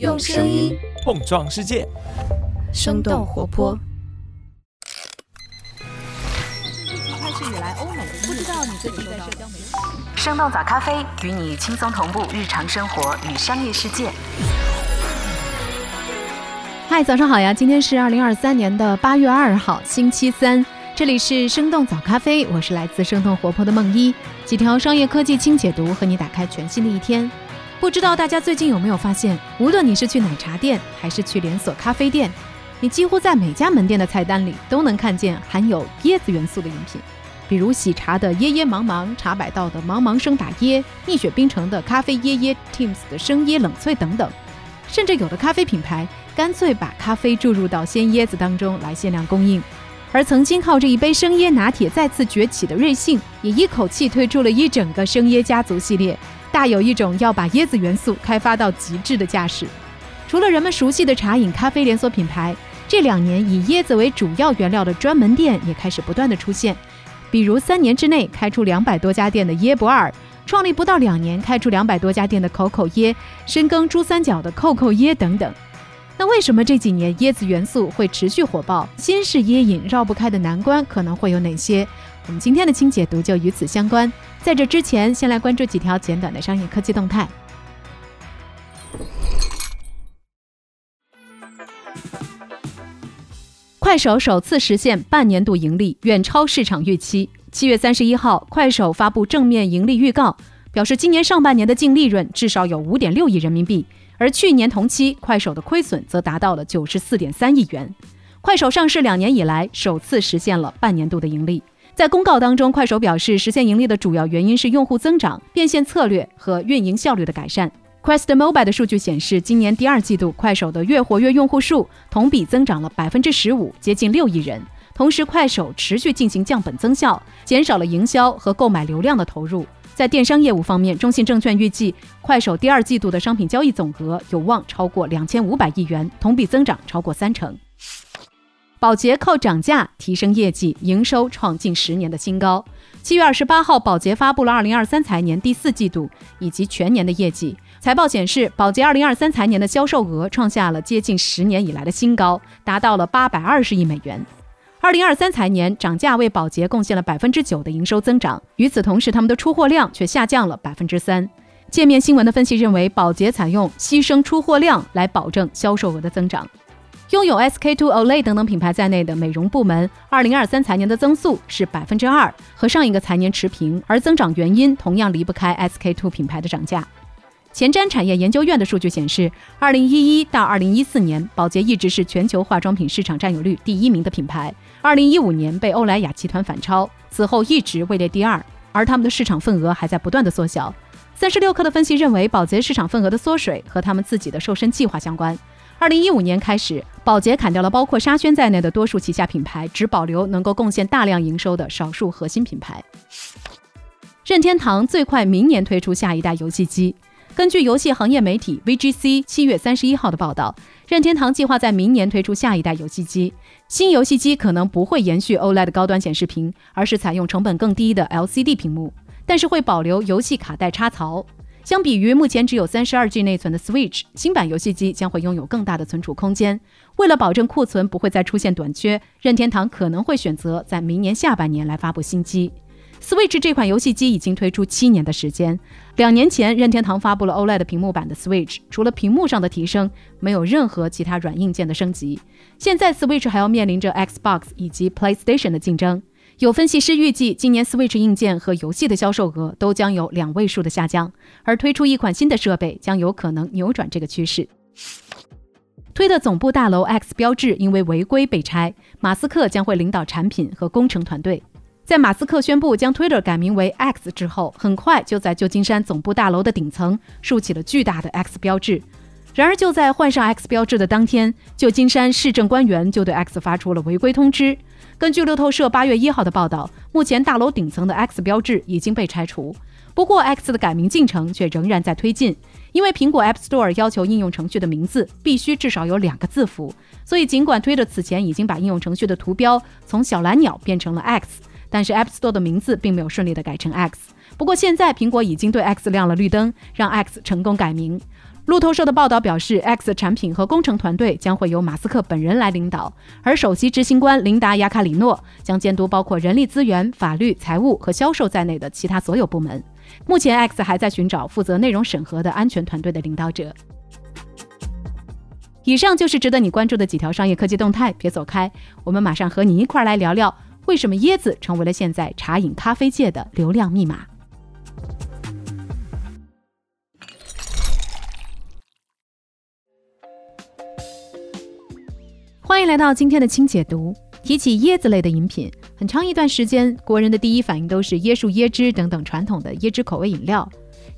用声音碰撞世界，生动活泼。开始以来，欧美不知道你最近在社交媒体。生动早咖啡与你轻松同步日常生活与商业世界。嗨，早上好呀！今天是二零二三年的八月二号，星期三。这里是生动早咖啡，我是来自生动活泼的梦一，几条商业科技轻解读，和你打开全新的一天。不知道大家最近有没有发现，无论你是去奶茶店还是去连锁咖啡店，你几乎在每家门店的菜单里都能看见含有椰子元素的饮品，比如喜茶的椰椰茫茫、茶百道的茫茫生打椰、蜜雪冰城的咖啡椰椰、Teams 的生椰冷萃等等，甚至有的咖啡品牌干脆把咖啡注入到鲜椰子当中来限量供应。而曾经靠着一杯生椰拿铁再次崛起的瑞幸，也一口气推出了一整个生椰家族系列，大有一种要把椰子元素开发到极致的架势。除了人们熟悉的茶饮、咖啡连锁品牌，这两年以椰子为主要原料的专门店也开始不断的出现，比如三年之内开出两百多家店的椰不二，创立不到两年开出两百多家店的口口椰，深耕珠三角的扣扣椰等等。那为什么这几年椰子元素会持续火爆？新式椰饮绕不开的难关可能会有哪些？我们今天的清解读就与此相关。在这之前，先来关注几条简短的商业科技动态。快手首次实现半年度盈利，远超市场预期。七月三十一号，快手发布正面盈利预告，表示今年上半年的净利润至少有五点六亿人民币。而去年同期，快手的亏损则达到了九十四点三亿元。快手上市两年以来，首次实现了半年度的盈利。在公告当中，快手表示，实现盈利的主要原因是用户增长、变现策略和运营效率的改善。Quest Mobile 的数据显示，今年第二季度，快手的月活跃用户数同比增长了百分之十五，接近六亿人。同时，快手持续进行降本增效，减少了营销和购买流量的投入。在电商业务方面，中信证券预计，快手第二季度的商品交易总额有望超过两千五百亿元，同比增长超过三成。宝洁靠涨价提升业绩，营收创近十年的新高。七月二十八号，宝洁发布了二零二三财年第四季度以及全年的业绩。财报显示，宝洁二零二三财年的销售额创下了接近十年以来的新高，达到了八百二十亿美元。二零二三财年涨价为宝洁贡献了百分之九的营收增长，与此同时，他们的出货量却下降了百分之三。界面新闻的分析认为，宝洁采用牺牲出货量来保证销售额的增长。拥有 SK two、Olay 等等品牌在内的美容部门，二零二三财年的增速是百分之二，和上一个财年持平，而增长原因同样离不开 SK two 品牌的涨价。前瞻产业研究院的数据显示，二零一一到二零一四年，宝洁一直是全球化妆品市场占有率第一名的品牌。二零一五年被欧莱雅集团反超，此后一直位列第二，而他们的市场份额还在不断的缩小。三十六氪的分析认为，宝洁市场份额的缩水和他们自己的瘦身计划相关。二零一五年开始，宝洁砍掉了包括沙宣在内的多数旗下品牌，只保留能够贡献大量营收的少数核心品牌。任天堂最快明年推出下一代游戏机。根据游戏行业媒体 VGC 七月三十一号的报道，任天堂计划在明年推出下一代游戏机。新游戏机可能不会延续 OLED 高端显示屏，而是采用成本更低的 LCD 屏幕，但是会保留游戏卡带插槽。相比于目前只有三十二 G 内存的 Switch，新版游戏机将会拥有更大的存储空间。为了保证库存不会再出现短缺，任天堂可能会选择在明年下半年来发布新机。Switch 这款游戏机已经推出七年的时间。两年前，任天堂发布了 OLED 屏幕版的 Switch，除了屏幕上的提升，没有任何其他软硬件的升级。现在 Switch 还要面临着 Xbox 以及 PlayStation 的竞争。有分析师预计，今年 Switch 硬件和游戏的销售额都将有两位数的下降，而推出一款新的设备将有可能扭转这个趋势。推特总部大楼 X 标志因为违规被拆，马斯克将会领导产品和工程团队。在马斯克宣布将 Twitter 改名为 X 之后，很快就在旧金山总部大楼的顶层竖起了巨大的 X 标志。然而，就在换上 X 标志的当天，旧金山市政官员就对 X 发出了违规通知。根据路透社八月一号的报道，目前大楼顶层的 X 标志已经被拆除。不过，X 的改名进程却仍然在推进，因为苹果 App Store 要求应用程序的名字必须至少有两个字符。所以，尽管推特此前已经把应用程序的图标从小蓝鸟变成了 X。但是 App Store 的名字并没有顺利的改成 X。不过现在苹果已经对 X 亮了绿灯，让 X 成功改名。路透社的报道表示，X 产品和工程团队将会由马斯克本人来领导，而首席执行官琳达·雅卡里诺将监督包括人力资源、法律、财务和销售在内的其他所有部门。目前，X 还在寻找负责内容审核的安全团队的领导者。以上就是值得你关注的几条商业科技动态，别走开，我们马上和你一块来聊聊，为什么椰子成为了现在茶饮咖啡界的流量密码。欢迎来到今天的轻解读。提起椰子类的饮品，很长一段时间，国人的第一反应都是椰树、椰汁等等传统的椰汁口味饮料。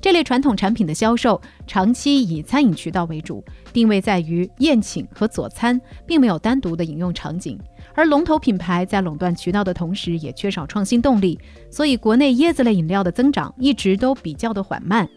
这类传统产品的销售长期以餐饮渠道为主，定位在于宴请和佐餐，并没有单独的饮用场景。而龙头品牌在垄断渠道的同时，也缺少创新动力，所以国内椰子类饮料的增长一直都比较的缓慢。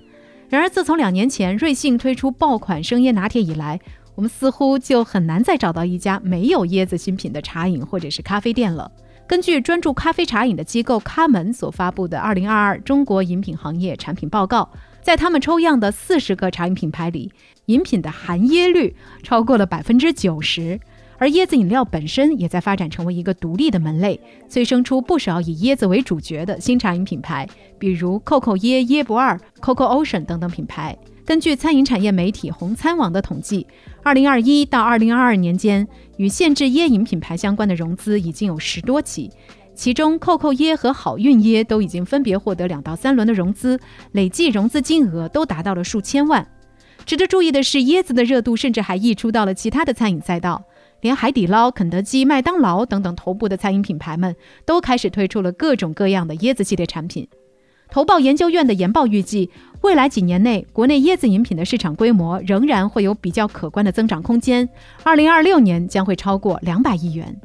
然而，自从两年前瑞幸推出爆款生椰拿铁以来，我们似乎就很难再找到一家没有椰子新品的茶饮或者是咖啡店了。根据专注咖啡茶饮的机构咖门所发布的《二零二二中国饮品行业产品报告》，在他们抽样的四十个茶饮品牌里，饮品的含椰率超过了百分之九十。而椰子饮料本身也在发展成为一个独立的门类，催生出不少以椰子为主角的新茶饮品牌，比如 COCO 椰、椰不二、COCO Ocean 等等品牌。根据餐饮产业媒体红餐网的统计，二零二一到二零二二年间，与限制椰饮品牌相关的融资已经有十多起，其中扣扣椰和好运椰都已经分别获得两到三轮的融资，累计融资金额都达到了数千万。值得注意的是，椰子的热度甚至还溢出到了其他的餐饮赛道，连海底捞、肯德基、麦当劳等等头部的餐饮品牌们都开始推出了各种各样的椰子系列产品。投报研究院的研报预计，未来几年内，国内椰子饮品的市场规模仍然会有比较可观的增长空间。二零二六年将会超过两百亿元。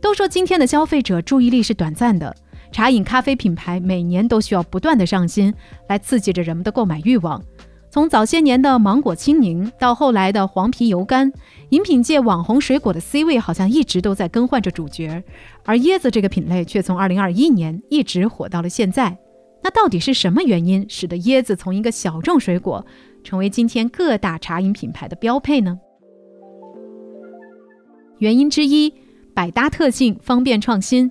都说今天的消费者注意力是短暂的，茶饮咖啡品牌每年都需要不断的上新，来刺激着人们的购买欲望。从早些年的芒果青柠，到后来的黄皮油柑，饮品界网红水果的 C 位好像一直都在更换着主角，而椰子这个品类却从二零二一年一直火到了现在。那到底是什么原因使得椰子从一个小众水果成为今天各大茶饮品牌的标配呢？原因之一，百搭特性，方便创新。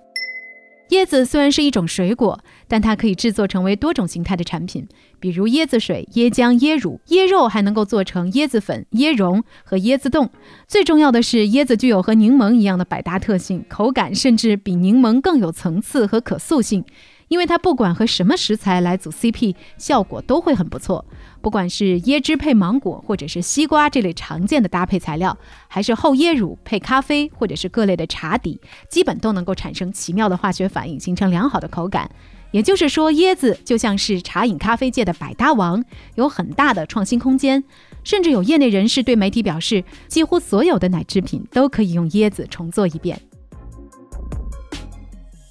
椰子虽然是一种水果，但它可以制作成为多种形态的产品，比如椰子水、椰浆、椰乳、椰肉，还能够做成椰子粉、椰蓉和椰子冻。最重要的是，椰子具有和柠檬一样的百搭特性，口感甚至比柠檬更有层次和可塑性。因为它不管和什么食材来组 CP，效果都会很不错。不管是椰汁配芒果，或者是西瓜这类常见的搭配材料，还是厚椰乳配咖啡，或者是各类的茶底，基本都能够产生奇妙的化学反应，形成良好的口感。也就是说，椰子就像是茶饮咖啡界的百搭王，有很大的创新空间。甚至有业内人士对媒体表示，几乎所有的奶制品都可以用椰子重做一遍。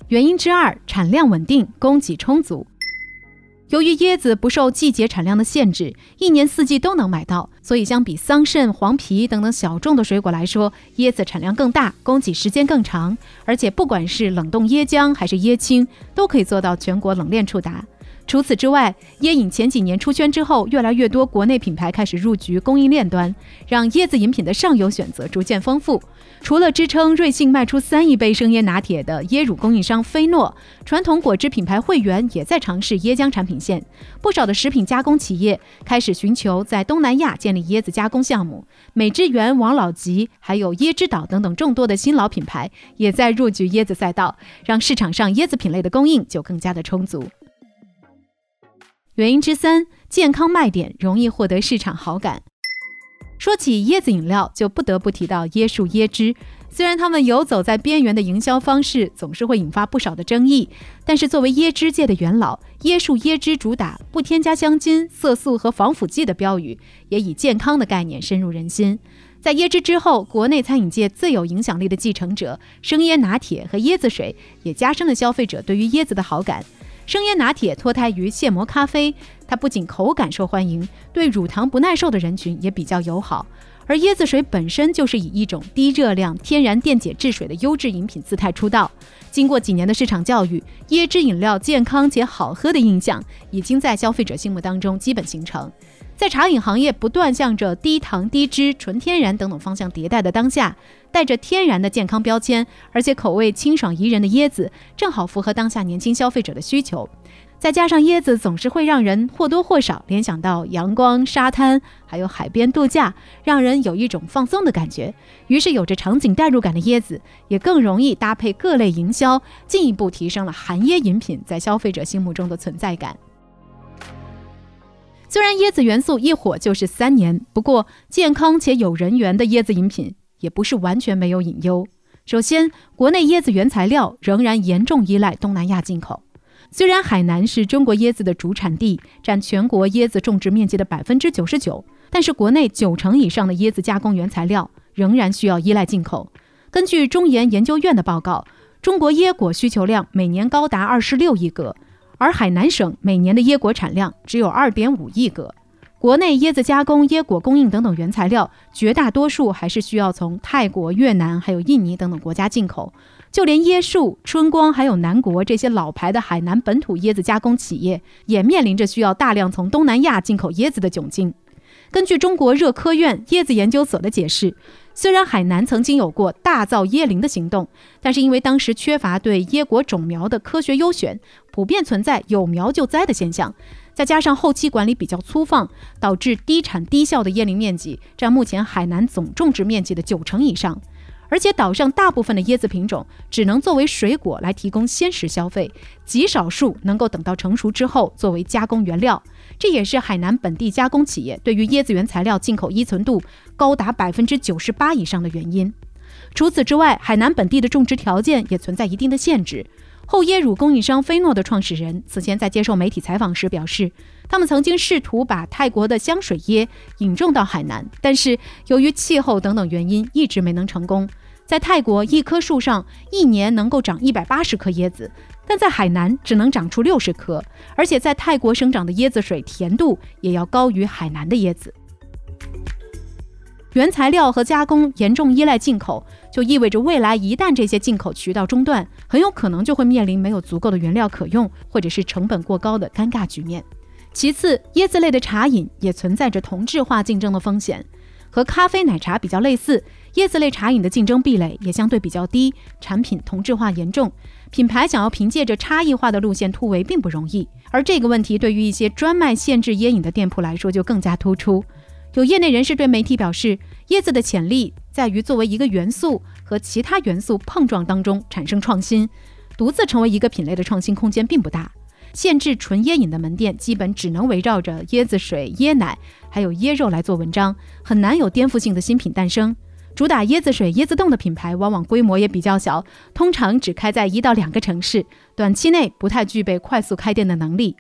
原因之二，产量稳定，供给充足。由于椰子不受季节产量的限制，一年四季都能买到，所以相比桑葚、黄皮等等小众的水果来说，椰子产量更大，供给时间更长，而且不管是冷冻椰浆还是椰青，都可以做到全国冷链触达。除此之外，椰饮前几年出圈之后，越来越多国内品牌开始入局供应链端，让椰子饮品的上游选择逐渐丰富。除了支撑瑞幸卖出三亿杯生椰拿铁的椰乳供应商菲诺，传统果汁品牌汇源也在尝试椰浆产品线。不少的食品加工企业开始寻求在东南亚建立椰子加工项目。美汁源、王老吉，还有椰之岛等等众多的新老品牌也在入局椰子赛道，让市场上椰子品类的供应就更加的充足。原因之三，健康卖点容易获得市场好感。说起椰子饮料，就不得不提到椰树椰汁。虽然他们游走在边缘的营销方式总是会引发不少的争议，但是作为椰汁界的元老，椰树椰汁主打不添加香精、色素和防腐剂的标语，也以健康的概念深入人心。在椰汁之后，国内餐饮界最有影响力的继承者生椰拿铁和椰子水，也加深了消费者对于椰子的好感。生椰拿铁脱胎于现磨咖啡，它不仅口感受欢迎，对乳糖不耐受的人群也比较友好。而椰子水本身就是以一种低热量、天然电解质水的优质饮品姿态出道。经过几年的市场教育，椰汁饮料健康且好喝的印象已经在消费者心目当中基本形成。在茶饮行业不断向着低糖、低脂、纯天然等等方向迭代的当下，带着天然的健康标签，而且口味清爽宜人的椰子，正好符合当下年轻消费者的需求。再加上椰子总是会让人或多或少联想到阳光、沙滩，还有海边度假，让人有一种放松的感觉。于是，有着场景代入感的椰子，也更容易搭配各类营销，进一步提升了含椰饮品在消费者心目中的存在感。虽然椰子元素一火就是三年，不过健康且有人缘的椰子饮品也不是完全没有隐忧。首先，国内椰子原材料仍然严重依赖东南亚进口。虽然海南是中国椰子的主产地，占全国椰子种植面积的百分之九十九，但是国内九成以上的椰子加工原材料仍然需要依赖进口。根据中研研究院的报告，中国椰果需求量每年高达二十六亿个。而海南省每年的椰果产量只有二点五亿个，国内椰子加工、椰果供应等等原材料，绝大多数还是需要从泰国、越南还有印尼等等国家进口。就连椰树、春光还有南国这些老牌的海南本土椰子加工企业，也面临着需要大量从东南亚进口椰子的窘境。根据中国热科院椰子研究所的解释。虽然海南曾经有过大造椰林的行动，但是因为当时缺乏对椰果种苗的科学优选，普遍存在有苗就栽的现象，再加上后期管理比较粗放，导致低产低效的椰林面积占目前海南总种植面积的九成以上。而且岛上大部分的椰子品种只能作为水果来提供鲜食消费，极少数能够等到成熟之后作为加工原料。这也是海南本地加工企业对于椰子原材料进口依存度高达百分之九十八以上的原因。除此之外，海南本地的种植条件也存在一定的限制。后椰乳供应商菲诺的创始人此前在接受媒体采访时表示，他们曾经试图把泰国的香水椰引种到海南，但是由于气候等等原因，一直没能成功。在泰国，一棵树上一年能够长一百八十颗椰子，但在海南只能长出六十颗，而且在泰国生长的椰子水甜度也要高于海南的椰子。原材料和加工严重依赖进口，就意味着未来一旦这些进口渠道中断，很有可能就会面临没有足够的原料可用，或者是成本过高的尴尬局面。其次，椰子类的茶饮也存在着同质化竞争的风险。和咖啡、奶茶比较类似，椰子类茶饮的竞争壁垒也相对比较低，产品同质化严重，品牌想要凭借着差异化的路线突围并不容易。而这个问题对于一些专卖限制椰饮的店铺来说就更加突出。有业内人士对媒体表示，椰子的潜力在于作为一个元素和其他元素碰撞当中产生创新，独自成为一个品类的创新空间并不大。限制纯椰饮的门店基本只能围绕着椰子水、椰奶。还有椰肉来做文章，很难有颠覆性的新品诞生。主打椰子水、椰子冻的品牌，往往规模也比较小，通常只开在一到两个城市，短期内不太具备快速开店的能力。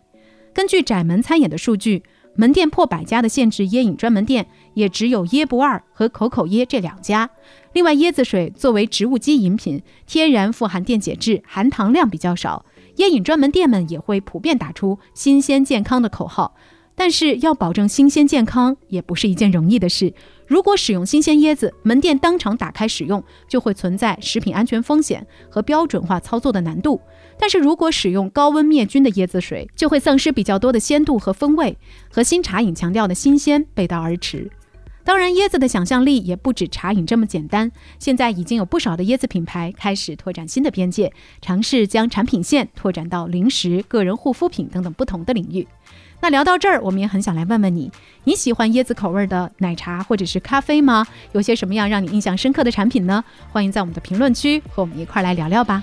根据窄门餐饮的数据，门店破百家的限制椰饮专门店，也只有椰不二和口口椰这两家。另外，椰子水作为植物基饮品，天然富含电解质，含糖量比较少。椰饮专门店们也会普遍打出新鲜健康的口号。但是要保证新鲜健康也不是一件容易的事。如果使用新鲜椰子，门店当场打开使用，就会存在食品安全风险和标准化操作的难度。但是如果使用高温灭菌的椰子水，就会丧失比较多的鲜度和风味，和新茶饮强调的新鲜背道而驰。当然，椰子的想象力也不止茶饮这么简单。现在已经有不少的椰子品牌开始拓展新的边界，尝试将产品线拓展到零食、个人护肤品等等不同的领域。那聊到这儿，我们也很想来问问你，你喜欢椰子口味的奶茶或者是咖啡吗？有些什么样让你印象深刻的产品呢？欢迎在我们的评论区和我们一块来聊聊吧。